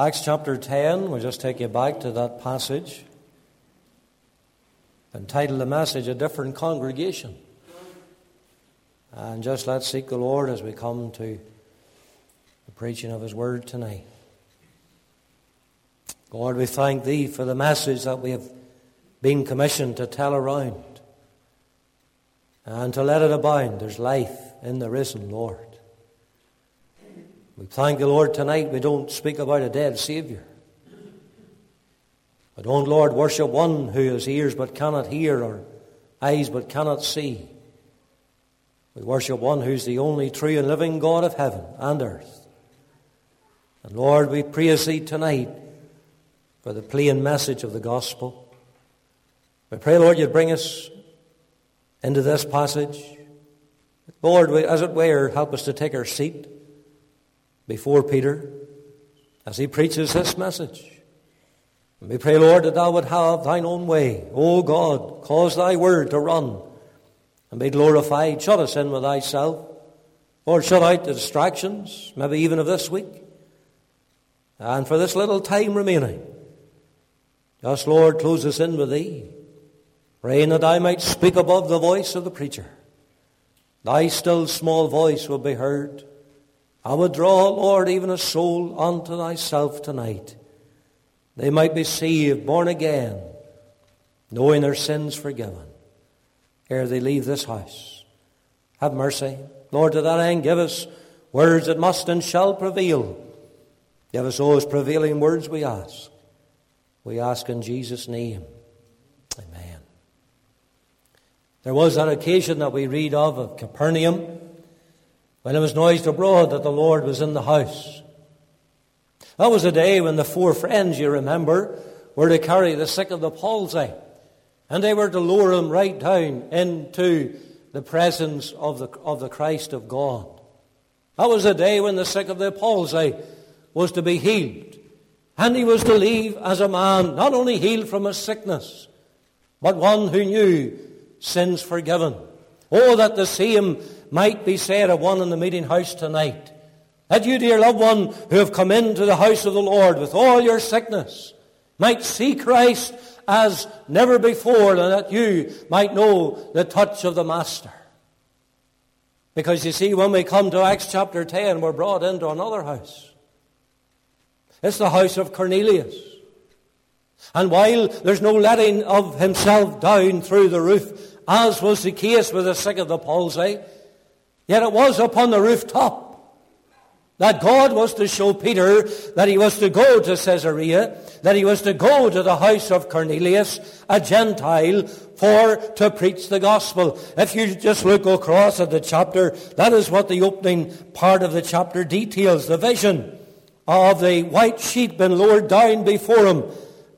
Acts chapter 10, we'll just take you back to that passage. Entitled the message, A Different Congregation. And just let's seek the Lord as we come to the preaching of His Word tonight. Lord, we thank Thee for the message that we have been commissioned to tell around and to let it abound. There's life in the risen Lord. We thank the Lord tonight we don't speak about a dead Savior. We don't, oh Lord, worship one who has ears but cannot hear or eyes but cannot see. We worship one who's the only true and living God of heaven and earth. And Lord, we praise Thee tonight for the plain message of the gospel. We pray, Lord, you'd bring us into this passage. Lord, as it were, help us to take our seat before Peter as he preaches this message. And we pray, Lord, that thou would have thine own way. O God, cause thy word to run and be glorified. Shut us in with thyself. Lord, shut out the distractions, maybe even of this week. And for this little time remaining, just, Lord, close us in with thee. Praying that I might speak above the voice of the preacher. Thy still small voice will be heard. I would draw, Lord, even a soul unto thyself tonight. They might be saved, born again, knowing their sins forgiven, ere they leave this house. Have mercy. Lord, to that end, give us words that must and shall prevail. Give us those prevailing words we ask. We ask in Jesus' name. Amen. There was that occasion that we read of of Capernaum when it was noised abroad that the Lord was in the house. That was a day when the four friends, you remember, were to carry the sick of the palsy. And they were to lower him right down into the presence of the, of the Christ of God. That was a day when the sick of the palsy was to be healed. And he was to leave as a man, not only healed from his sickness, but one who knew sins forgiven. Oh, that the same might be said of one in the meeting house tonight. That you, dear loved one, who have come into the house of the Lord with all your sickness, might see Christ as never before, and that you might know the touch of the Master. Because you see, when we come to Acts chapter 10, we're brought into another house. It's the house of Cornelius. And while there's no letting of himself down through the roof, as was the case with the sick of the palsy, Yet it was upon the rooftop that God was to show Peter that he was to go to Caesarea, that he was to go to the house of Cornelius, a Gentile, for to preach the gospel. If you just look across at the chapter, that is what the opening part of the chapter details, the vision of the white sheep being lowered down before him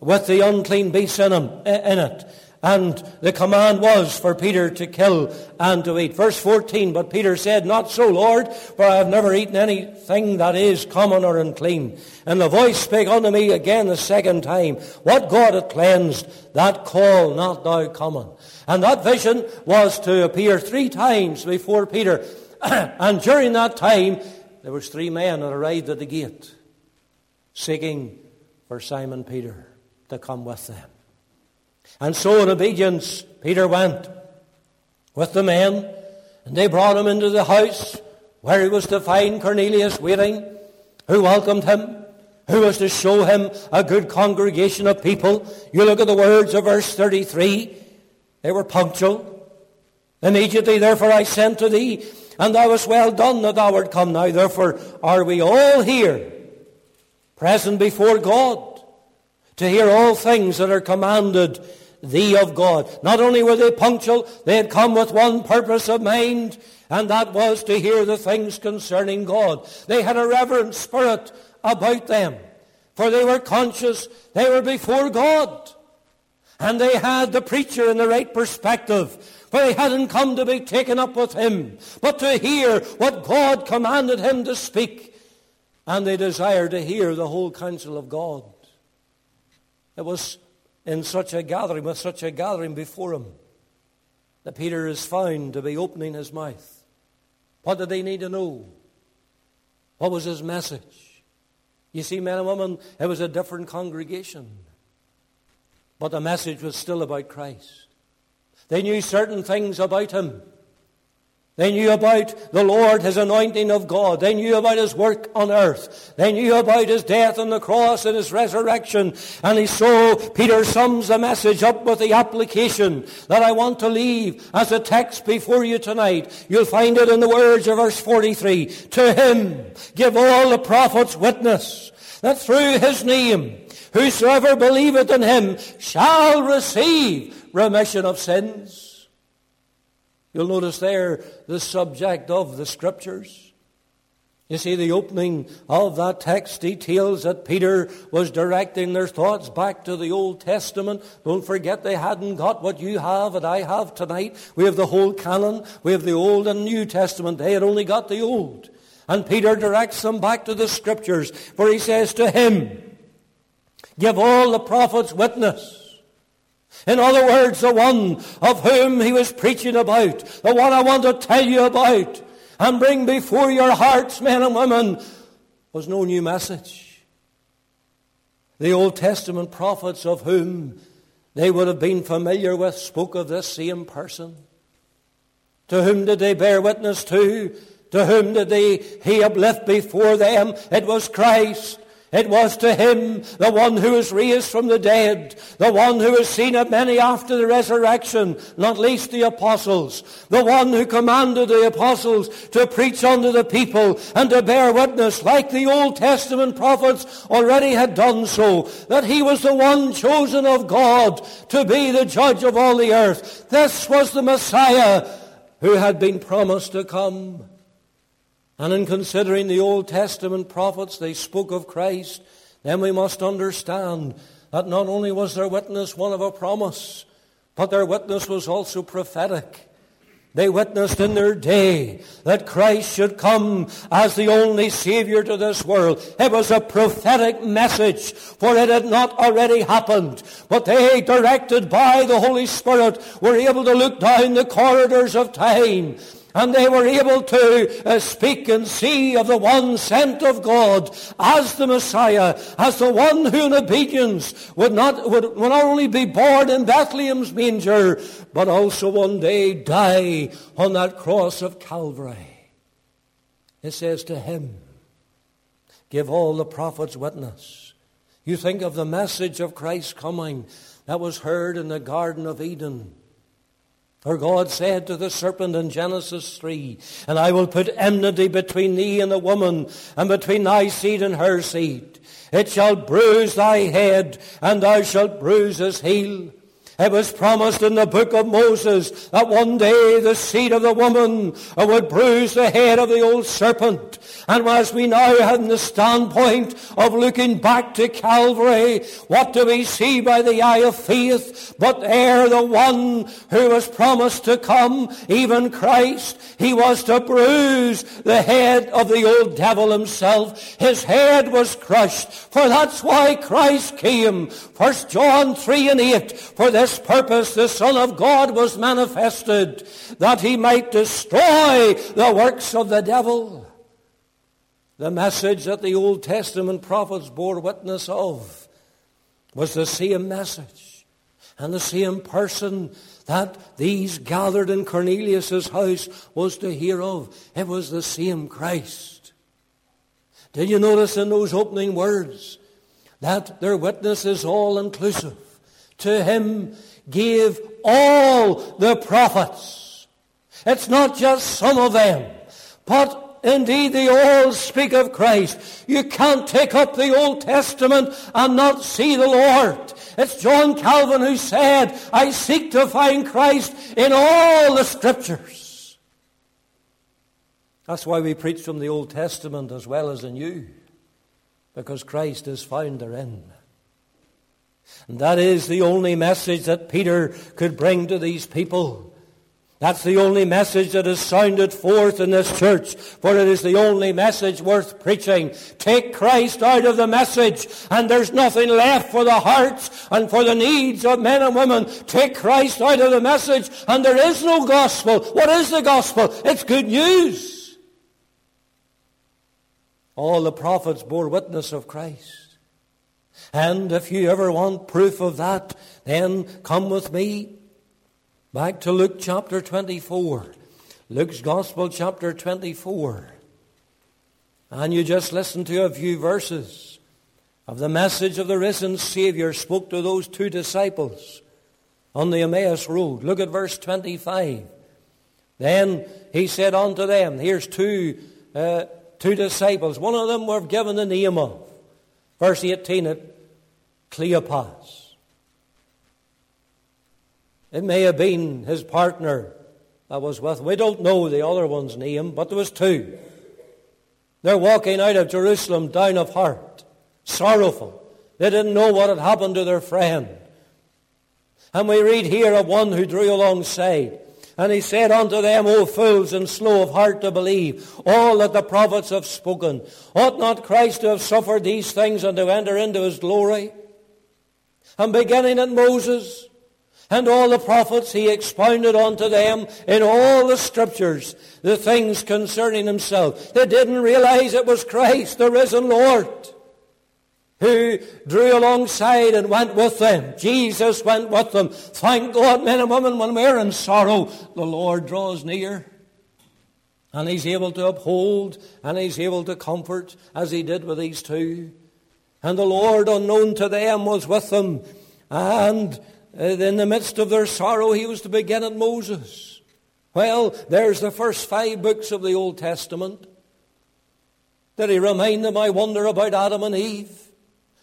with the unclean beast in, him, in it. And the command was for Peter to kill and to eat. Verse 14, but Peter said, Not so, Lord, for I have never eaten anything that is common or unclean. And the voice spake unto me again the second time, What God hath cleansed, that call not thou common. And that vision was to appear three times before Peter. and during that time, there was three men that arrived at the gate, seeking for Simon Peter to come with them. And so in obedience, Peter went with the men, and they brought him into the house where he was to find Cornelius waiting, who welcomed him, who was to show him a good congregation of people. You look at the words of verse 33. They were punctual. Immediately, therefore, I sent to thee, and thou wast well done that thou art come. Now, therefore, are we all here, present before God, to hear all things that are commanded thee of God. Not only were they punctual, they had come with one purpose of mind, and that was to hear the things concerning God. They had a reverent spirit about them, for they were conscious they were before God. And they had the preacher in the right perspective, for they hadn't come to be taken up with him, but to hear what God commanded him to speak. And they desired to hear the whole counsel of God. It was in such a gathering, with such a gathering before him, that Peter is found to be opening his mouth. What did they need to know? What was his message? You see, men and women, it was a different congregation. But the message was still about Christ. They knew certain things about him. They knew about the Lord, his anointing of God. They knew about his work on earth. They knew about his death on the cross and his resurrection. And so Peter sums the message up with the application that I want to leave as a text before you tonight. You'll find it in the words of verse 43. To him give all the prophets witness that through his name whosoever believeth in him shall receive remission of sins. You'll notice there the subject of the scriptures. You see, the opening of that text details that Peter was directing their thoughts back to the Old Testament. Don't forget they hadn't got what you have and I have tonight. We have the whole canon. We have the Old and New Testament. They had only got the Old. And Peter directs them back to the Scriptures, for he says to him, Give all the prophets witness in other words, the one of whom he was preaching about, the one I want to tell you about and bring before your hearts, men and women, was no new message. The Old Testament prophets of whom they would have been familiar with spoke of this same person. To whom did they bear witness to? To whom did they, he uplift before them? It was Christ. It was to him, the one who was raised from the dead, the one who was seen of many after the resurrection, not least the apostles, the one who commanded the apostles to preach unto the people and to bear witness, like the Old Testament prophets already had done so, that he was the one chosen of God to be the judge of all the earth. This was the Messiah who had been promised to come. And in considering the Old Testament prophets, they spoke of Christ, then we must understand that not only was their witness one of a promise, but their witness was also prophetic. They witnessed in their day that Christ should come as the only Savior to this world. It was a prophetic message, for it had not already happened. But they, directed by the Holy Spirit, were able to look down the corridors of time and they were able to uh, speak and see of the one sent of God as the Messiah, as the one who in obedience would not, would, would not only be born in Bethlehem's manger, but also one day die on that cross of Calvary. It says to him, give all the prophets witness. You think of the message of Christ coming that was heard in the Garden of Eden. For God said to the serpent in Genesis 3, And I will put enmity between thee and the woman, and between thy seed and her seed. It shall bruise thy head, and thou shalt bruise his heel. It was promised in the book of Moses that one day the seed of the woman uh, would bruise the head of the old serpent. And as we now have the standpoint of looking back to Calvary, what do we see by the eye of faith? But there the one who was promised to come, even Christ, he was to bruise the head of the old devil himself. His head was crushed. For that's why Christ came. First John 3 and 8. For this purpose the Son of God was manifested, that he might destroy the works of the devil. The message that the Old Testament prophets bore witness of was the same message and the same person that these gathered in Cornelius' house was to hear of. It was the same Christ. Did you notice in those opening words that their witness is all inclusive? To him gave all the prophets. It's not just some of them, but indeed they all speak of Christ. You can't take up the Old Testament and not see the Lord. It's John Calvin who said, I seek to find Christ in all the scriptures. That's why we preach from the Old Testament as well as the New, because Christ is found therein. And that is the only message that Peter could bring to these people. That's the only message that has sounded forth in this church, for it is the only message worth preaching. Take Christ out of the message, and there's nothing left for the hearts and for the needs of men and women. Take Christ out of the message, and there is no gospel. What is the gospel? It's good news. All the prophets bore witness of Christ. And if you ever want proof of that, then come with me back to Luke chapter 24. Luke's Gospel chapter 24. And you just listen to a few verses of the message of the risen Savior spoke to those two disciples on the Emmaus Road. Look at verse 25. Then he said unto them, here's two, uh, two disciples. One of them were given the name of, verse 18, it, Cleopas. It may have been his partner that was with. We don't know the other one's name, but there was two. They're walking out of Jerusalem down of heart, sorrowful. They didn't know what had happened to their friend. And we read here of one who drew alongside. And he said unto them, O fools and slow of heart to believe all that the prophets have spoken. Ought not Christ to have suffered these things and to enter into his glory? And beginning at Moses and all the prophets, he expounded unto them in all the scriptures the things concerning himself. They didn't realize it was Christ, the risen Lord who drew alongside and went with them. Jesus went with them. Thank God, men and women, when we're in sorrow, the Lord draws near. And he's able to uphold and he's able to comfort as he did with these two. And the Lord, unknown to them, was with them. And uh, in the midst of their sorrow, he was to begin at Moses. Well, there's the first five books of the Old Testament. Did he remind them, I wonder, about Adam and Eve?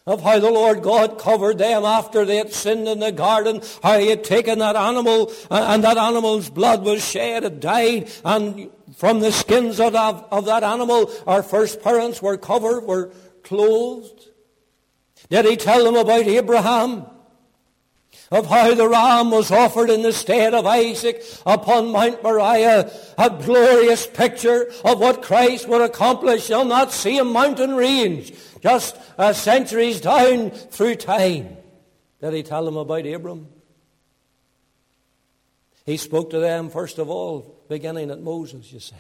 Of how the Lord God covered them after they had sinned in the garden, how he had taken that animal uh, and that animal's blood was shed, it died, and from the skins of that, of that animal our first parents were covered, were clothed. Did he tell them about Abraham? Of how the ram was offered in the stead of Isaac upon Mount Moriah, a glorious picture of what Christ would accomplish on that same mountain range, just uh, centuries down through time. Did he tell them about Abram? He spoke to them, first of all, beginning at Moses, you see.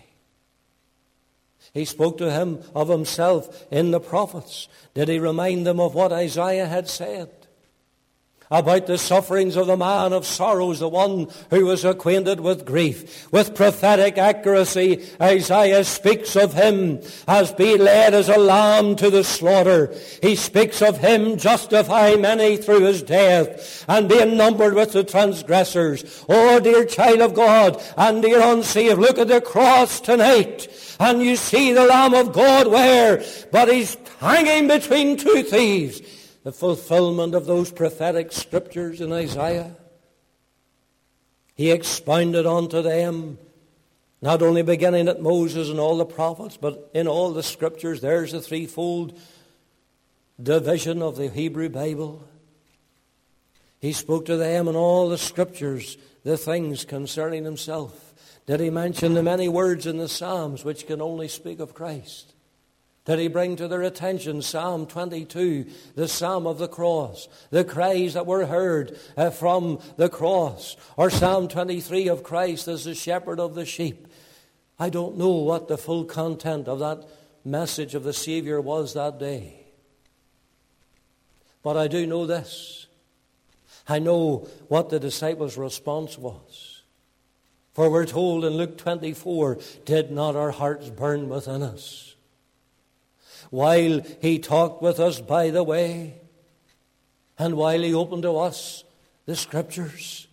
He spoke to him of himself in the prophets. Did he remind them of what Isaiah had said? About the sufferings of the man of sorrows, the one who was acquainted with grief. With prophetic accuracy, Isaiah speaks of him as being led as a lamb to the slaughter. He speaks of him justifying many through his death and being numbered with the transgressors. Oh, dear child of God and dear unsaved, look at the cross tonight and you see the Lamb of God where? But he's hanging between two thieves the fulfillment of those prophetic scriptures in Isaiah. He expounded unto them, not only beginning at Moses and all the prophets, but in all the scriptures, there's a threefold division of the Hebrew Bible. He spoke to them in all the scriptures the things concerning himself. Did he mention the many words in the Psalms which can only speak of Christ? Did he bring to their attention Psalm 22, the Psalm of the cross, the cries that were heard uh, from the cross, or Psalm 23 of Christ as the shepherd of the sheep? I don't know what the full content of that message of the Savior was that day. But I do know this. I know what the disciples' response was. For we're told in Luke 24, did not our hearts burn within us? While he talked with us by the way, and while he opened to us the scriptures.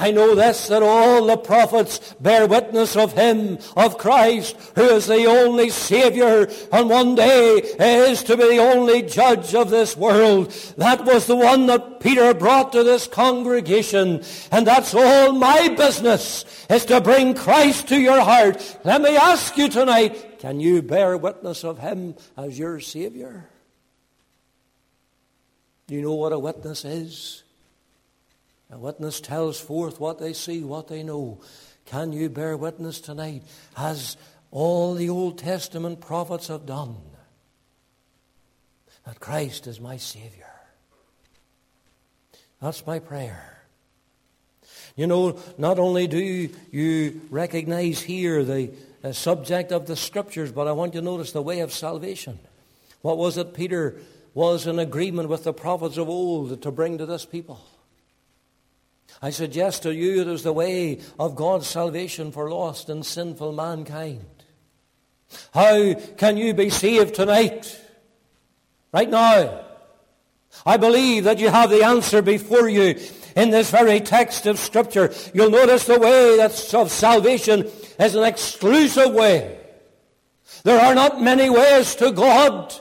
I know this, that all the prophets bear witness of him, of Christ, who is the only Savior, and one day is to be the only judge of this world. That was the one that Peter brought to this congregation, and that's all my business, is to bring Christ to your heart. Let me ask you tonight, can you bear witness of him as your Savior? Do you know what a witness is? A witness tells forth what they see, what they know. Can you bear witness tonight, as all the Old Testament prophets have done, that Christ is my Savior? That's my prayer. You know, not only do you recognize here the subject of the scriptures, but I want you to notice the way of salvation. What was it Peter was in agreement with the prophets of old to bring to this people? I suggest to you it is the way of God's salvation for lost and sinful mankind. How can you be saved tonight? Right now. I believe that you have the answer before you in this very text of Scripture. You'll notice the way that's of salvation is an exclusive way. There are not many ways to God.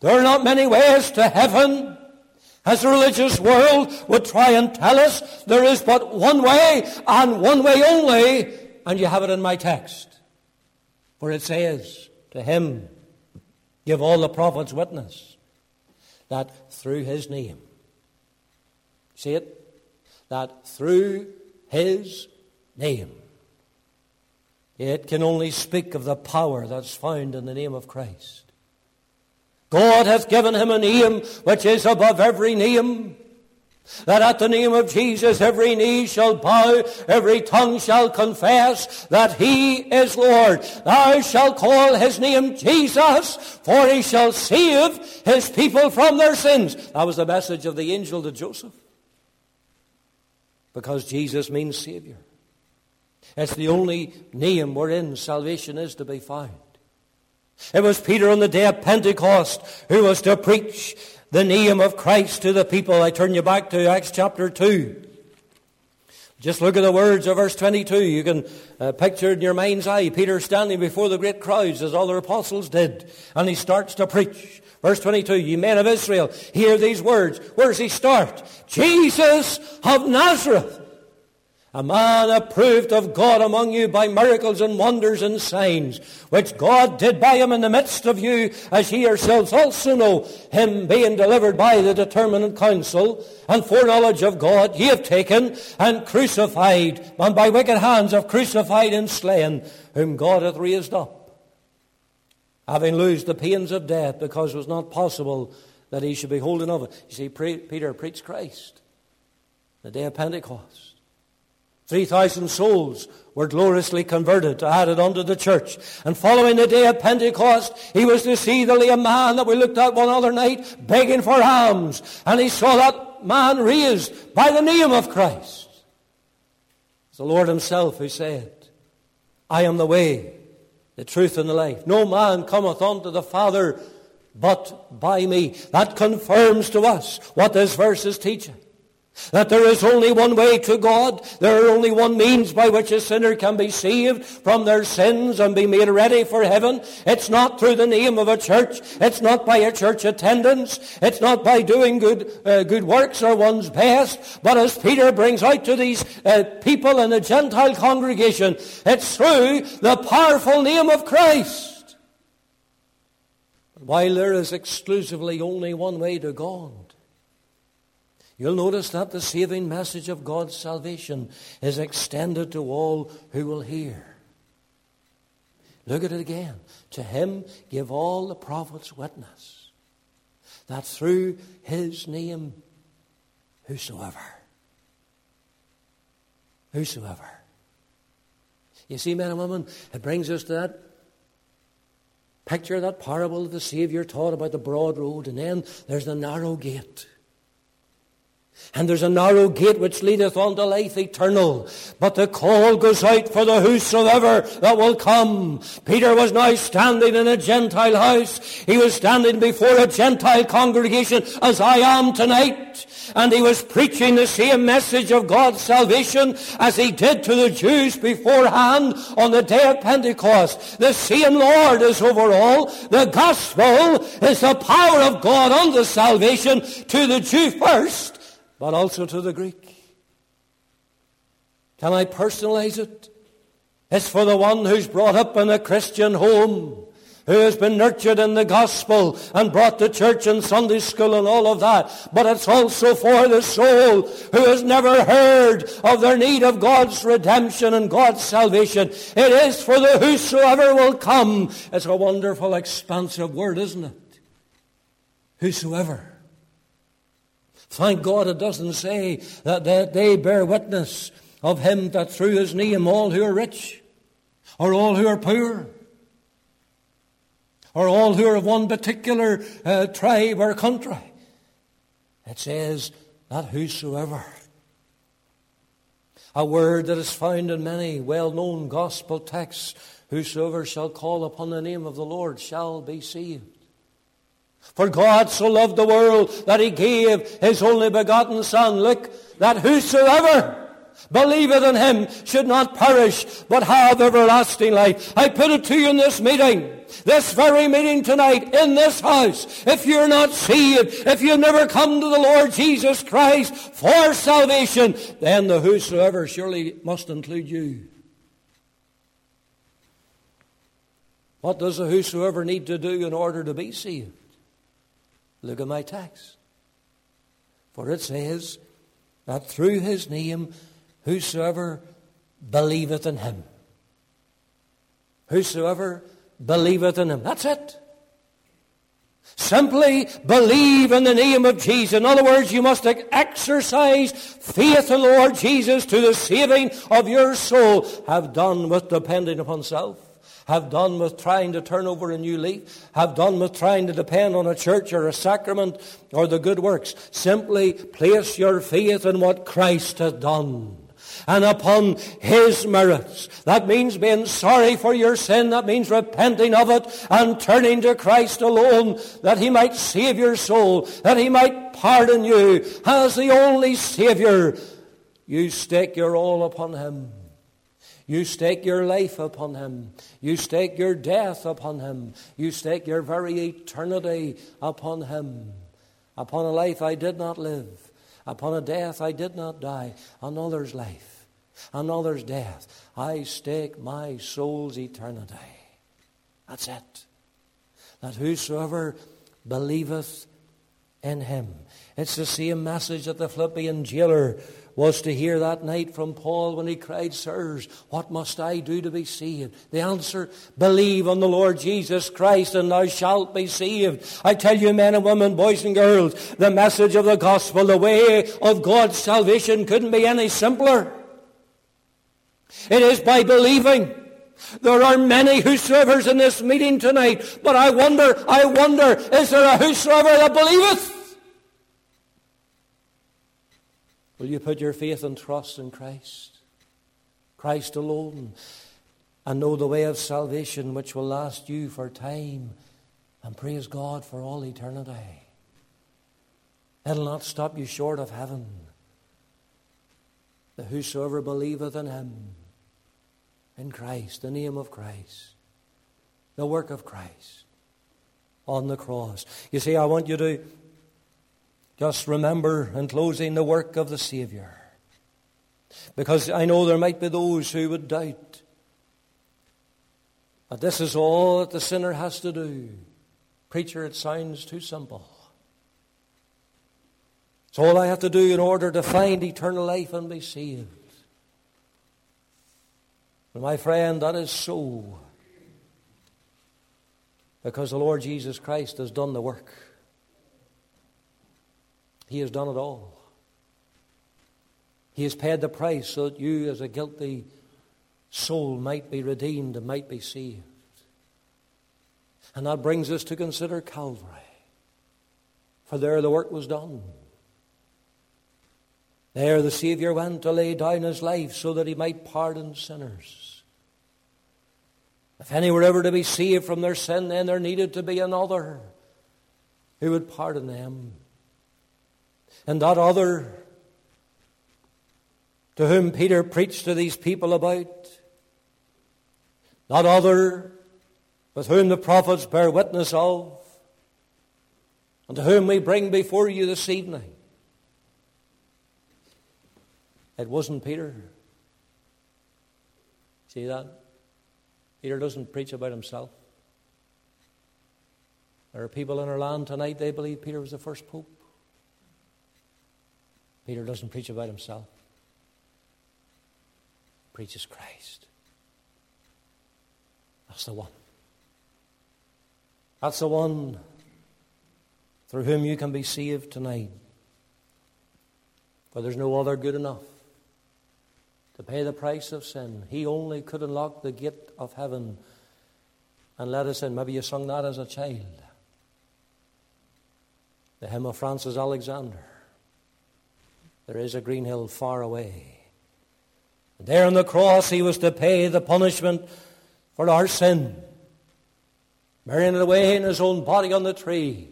There are not many ways to heaven. As the religious world would try and tell us, there is but one way and one way only, and you have it in my text. For it says, to him give all the prophets witness that through his name, see it? That through his name, it can only speak of the power that's found in the name of Christ. God hath given him a name which is above every name, that at the name of Jesus every knee shall bow, every tongue shall confess that he is Lord. Thou shalt call his name Jesus, for he shall save his people from their sins. That was the message of the angel to Joseph. Because Jesus means Savior. It's the only name wherein salvation is to be found. It was Peter on the day of Pentecost who was to preach the name of Christ to the people. I turn you back to Acts chapter 2. Just look at the words of verse 22. You can uh, picture in your mind's eye Peter standing before the great crowds as all the apostles did. And he starts to preach. Verse 22, ye men of Israel, hear these words. Where does he start? Jesus of Nazareth a man approved of God among you by miracles and wonders and signs, which God did by him in the midst of you, as ye yourselves also know, him being delivered by the determinate counsel and foreknowledge of God, ye have taken and crucified, and by wicked hands have crucified and slain, whom God hath raised up, having loosed the pains of death, because it was not possible that he should be holding of it. You see, Peter preached Christ the day of Pentecost. 3,000 souls were gloriously converted, added unto the church. And following the day of Pentecost, he was to see the lame man that we looked at one other night begging for alms. And he saw that man raised by the name of Christ. It's the Lord himself who said, I am the way, the truth, and the life. No man cometh unto the Father but by me. That confirms to us what this verse is teaching. That there is only one way to God. There are only one means by which a sinner can be saved from their sins and be made ready for heaven. It's not through the name of a church. It's not by a church attendance. It's not by doing good, uh, good works or one's best. But as Peter brings out to these uh, people in the Gentile congregation, it's through the powerful name of Christ. While there is exclusively only one way to God, You'll notice that the saving message of God's salvation is extended to all who will hear. Look at it again. To him give all the prophets witness that through his name, whosoever. Whosoever. You see, men and women, it brings us to that picture, that parable the Savior taught about the broad road, and then there's the narrow gate. And there's a narrow gate which leadeth unto life eternal. But the call goes out for the whosoever that will come. Peter was now standing in a Gentile house. He was standing before a Gentile congregation as I am tonight. And he was preaching the same message of God's salvation as he did to the Jews beforehand on the day of Pentecost. The same Lord is over all. The gospel is the power of God unto salvation to the Jew first but also to the Greek. Can I personalize it? It's for the one who's brought up in a Christian home, who has been nurtured in the gospel and brought to church and Sunday school and all of that. But it's also for the soul who has never heard of their need of God's redemption and God's salvation. It is for the whosoever will come. It's a wonderful, expansive word, isn't it? Whosoever. Thank God it doesn't say that, that they bear witness of him that through his name all who are rich, or all who are poor, or all who are of one particular uh, tribe or country. It says that whosoever. A word that is found in many well known gospel texts whosoever shall call upon the name of the Lord shall be saved. For God so loved the world that he gave his only begotten Son. Look, that whosoever believeth in him should not perish, but have everlasting life. I put it to you in this meeting, this very meeting tonight, in this house. If you're not saved, if you've never come to the Lord Jesus Christ for salvation, then the whosoever surely must include you. What does the whosoever need to do in order to be saved? Look at my text. For it says that through his name, whosoever believeth in him. Whosoever believeth in him. That's it. Simply believe in the name of Jesus. In other words, you must exercise faith in the Lord Jesus to the saving of your soul. Have done with depending upon self have done with trying to turn over a new leaf, have done with trying to depend on a church or a sacrament or the good works. Simply place your faith in what Christ has done and upon His merits. That means being sorry for your sin. That means repenting of it and turning to Christ alone that He might save your soul, that He might pardon you as the only Savior. You stake your all upon Him. You stake your life upon him. You stake your death upon him. You stake your very eternity upon him. Upon a life I did not live. Upon a death I did not die. Another's life. Another's death. I stake my soul's eternity. That's it. That whosoever believeth in him. It's the same message that the Philippian jailer was to hear that night from Paul when he cried, Sirs, what must I do to be saved? The answer, believe on the Lord Jesus Christ and thou shalt be saved. I tell you, men and women, boys and girls, the message of the gospel, the way of God's salvation couldn't be any simpler. It is by believing. There are many whosoever's in this meeting tonight, but I wonder, I wonder, is there a whosoever that believeth? Will you put your faith and trust in Christ? Christ alone. And know the way of salvation which will last you for time. And praise God for all eternity. It'll not stop you short of heaven. The whosoever believeth in him, in Christ, the name of Christ, the work of Christ on the cross. You see, I want you to just remember in closing the work of the Saviour. Because I know there might be those who would doubt that this is all that the sinner has to do. Preacher, it sounds too simple. It's all I have to do in order to find eternal life and be saved. But my friend, that is so. Because the Lord Jesus Christ has done the work. He has done it all. He has paid the price so that you, as a guilty soul, might be redeemed and might be saved. And that brings us to consider Calvary. For there the work was done. There the Savior went to lay down his life so that he might pardon sinners. If any were ever to be saved from their sin, then there needed to be another who would pardon them and that other to whom Peter preached to these people about, that other with whom the prophets bear witness of, and to whom we bring before you this evening. It wasn't Peter. See that? Peter doesn't preach about himself. There are people in our land tonight, they believe Peter was the first pope. Peter doesn't preach about himself. He preaches Christ. That's the one. That's the one through whom you can be saved tonight. For there's no other good enough to pay the price of sin. He only could unlock the gate of heaven and let us in. Maybe you sung that as a child. The hymn of Frances Alexander. There is a green hill far away. And there on the cross he was to pay the punishment for our sin, bearing it away in his own body on the tree.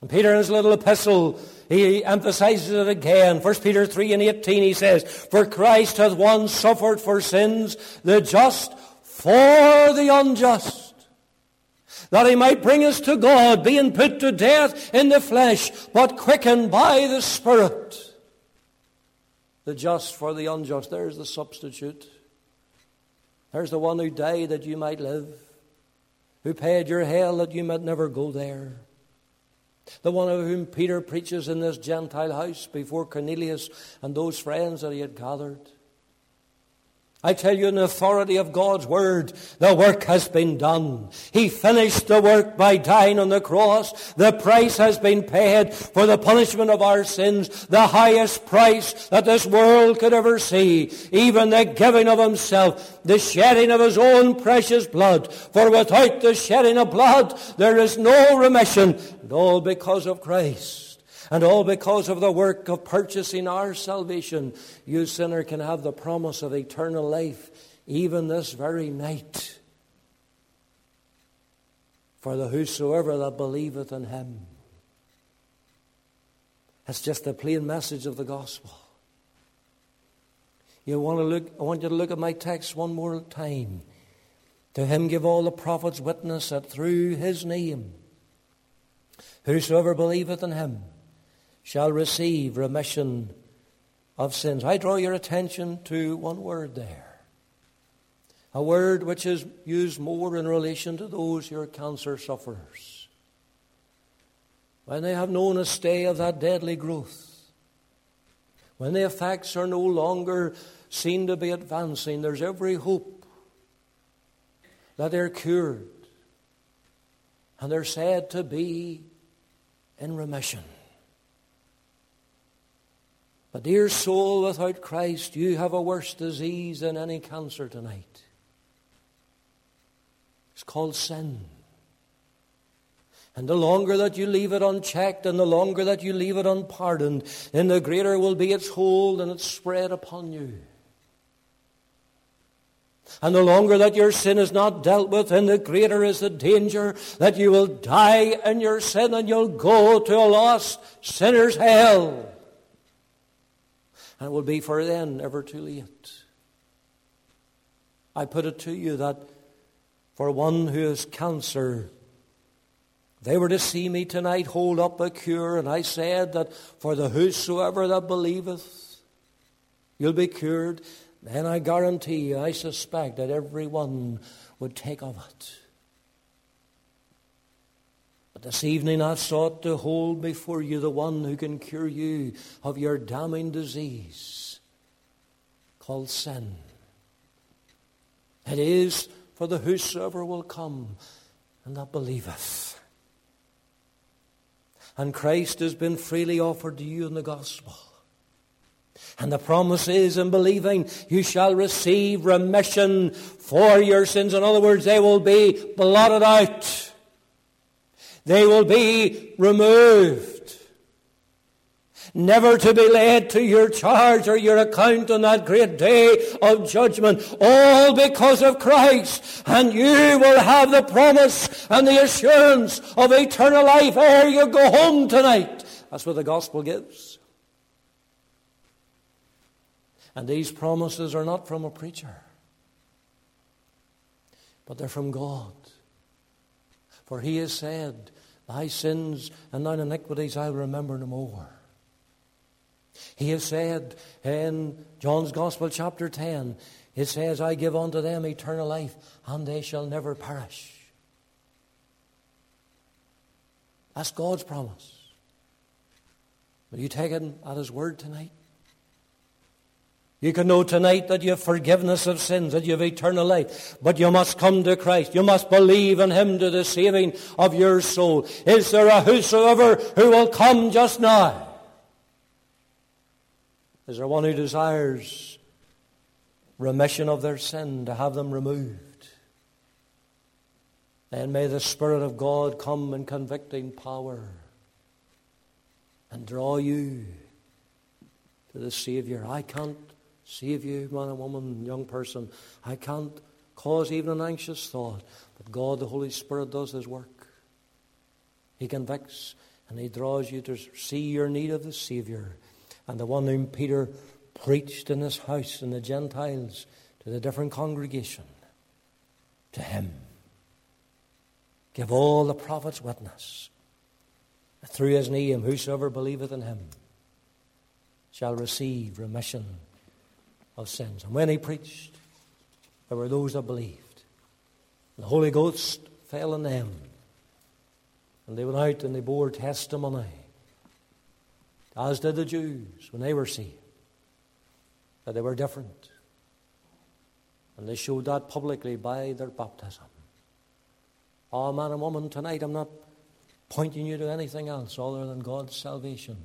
And Peter in his little epistle, he emphasizes it again. 1 Peter 3 and 18 he says, For Christ hath once suffered for sins, the just for the unjust, that he might bring us to God, being put to death in the flesh, but quickened by the Spirit. The just for the unjust. There's the substitute. There's the one who died that you might live, who paid your hell that you might never go there. The one of whom Peter preaches in this Gentile house before Cornelius and those friends that he had gathered. I tell you in the authority of God's word, the work has been done. He finished the work by dying on the cross. The price has been paid for the punishment of our sins, the highest price that this world could ever see. Even the giving of himself, the shedding of his own precious blood. For without the shedding of blood, there is no remission. All because of Christ. And all because of the work of purchasing our salvation, you sinner can have the promise of eternal life even this very night. For the whosoever that believeth in him. That's just the plain message of the gospel. You want to look, I want you to look at my text one more time. To him give all the prophets witness that through his name, whosoever believeth in him, shall receive remission of sins. I draw your attention to one word there. A word which is used more in relation to those who are cancer sufferers. When they have known a stay of that deadly growth, when the effects are no longer seen to be advancing, there's every hope that they're cured and they're said to be in remission. But, dear soul, without Christ, you have a worse disease than any cancer tonight. It's called sin. And the longer that you leave it unchecked and the longer that you leave it unpardoned, then the greater will be its hold and its spread upon you. And the longer that your sin is not dealt with, then the greater is the danger that you will die in your sin and you'll go to a lost sinner's hell and it will be for then ever too late. I put it to you that for one who has cancer, they were to see me tonight hold up a cure, and I said that for the whosoever that believeth, you'll be cured. Then I guarantee you, I suspect that everyone would take of it. But this evening I've sought to hold before you the one who can cure you of your damning disease called sin. It is for the whosoever will come and that believeth. And Christ has been freely offered to you in the gospel. And the promise is in believing you shall receive remission for your sins. In other words, they will be blotted out. They will be removed. Never to be laid to your charge or your account on that great day of judgment. All because of Christ. And you will have the promise and the assurance of eternal life ere you go home tonight. That's what the gospel gives. And these promises are not from a preacher, but they're from God. For he has said, Thy sins and thine iniquities I'll remember no more. He has said in John's Gospel, chapter 10, it says, I give unto them eternal life, and they shall never perish. That's God's promise. Will you take it at His word tonight? You can know tonight that you have forgiveness of sins, that you have eternal life. But you must come to Christ. You must believe in Him to the saving of your soul. Is there a whosoever who will come just now? Is there one who desires remission of their sin, to have them removed. Then may the Spirit of God come in convicting power and draw you to the Savior. I can't save you, man and woman, young person. I can't cause even an anxious thought. But God, the Holy Spirit, does His work. He convicts and He draws you to see your need of the Savior. And the one whom Peter preached in his house and the Gentiles to the different congregation, to Him. Give all the prophets witness through His name, whosoever believeth in Him shall receive remission of sins. And when He preached, there were those that believed. The Holy Ghost fell on them. And they went out and they bore testimony, as did the Jews when they were saved, that they were different. And they showed that publicly by their baptism. Oh, man and woman, tonight I'm not pointing you to anything else other than God's salvation,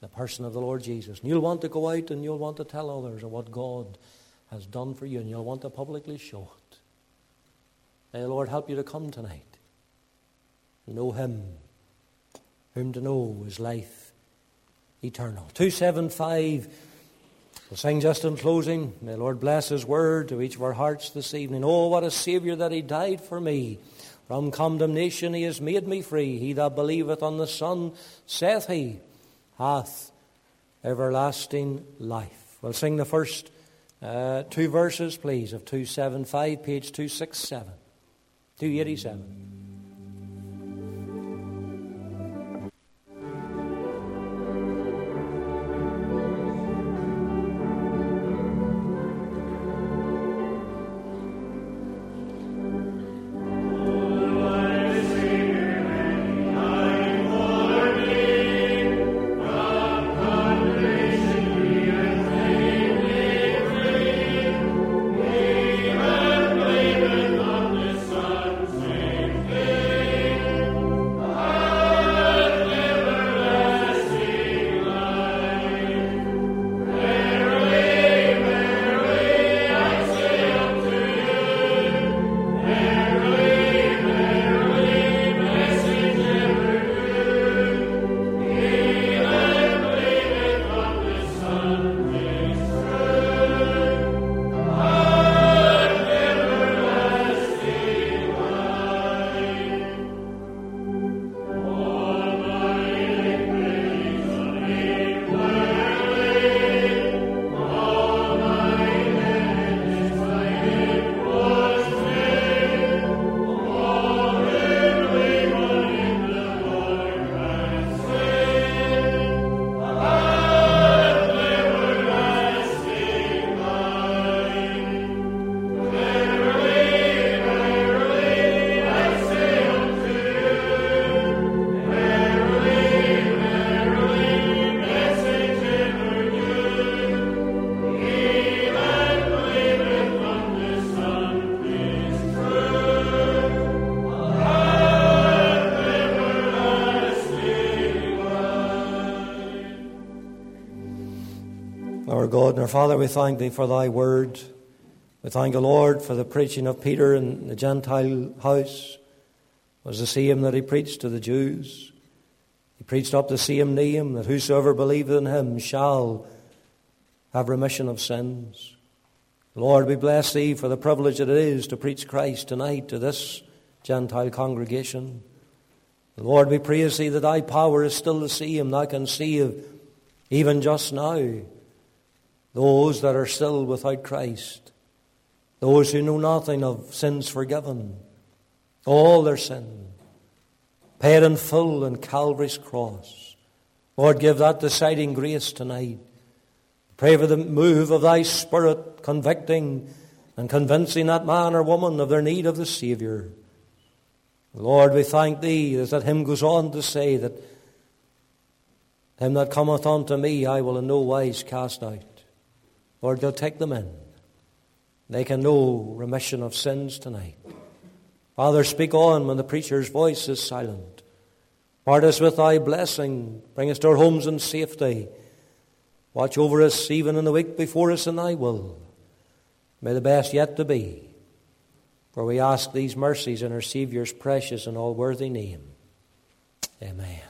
the person of the Lord Jesus. And you'll want to go out and you'll want to tell others of what God has done for you, and you'll want to publicly show it. May the Lord help you to come tonight. Know Him, whom to know is life eternal. 275. We'll sing just in closing. May the Lord bless His word to each of our hearts this evening. Oh, what a Saviour that He died for me. From condemnation He has made me free. He that believeth on the Son, saith He, hath everlasting life. We'll sing the first uh, two verses, please, of 275, page 267. 287. Our Father, we thank Thee for Thy word. We thank the Lord for the preaching of Peter in the Gentile house. It was the same that he preached to the Jews. He preached up the same name that whosoever believeth in him shall have remission of sins. Lord, we bless Thee for the privilege that it is to preach Christ tonight to this Gentile congregation. Lord, we praise Thee that Thy power is still the same. Thou can save even just now those that are still without Christ, those who know nothing of sins forgiven, all their sin, paid in full on Calvary's cross. Lord, give that deciding grace tonight. Pray for the move of Thy Spirit, convicting and convincing that man or woman of their need of the Saviour. Lord, we thank Thee as that hymn goes on to say that him that cometh unto me I will in no wise cast out. Lord, they'll take them in. They can know remission of sins tonight. Father, speak on when the preacher's voice is silent. Part us with thy blessing. Bring us to our homes in safety. Watch over us even in the week before us in thy will. May the best yet to be. For we ask these mercies in our Saviour's precious and all worthy name. Amen.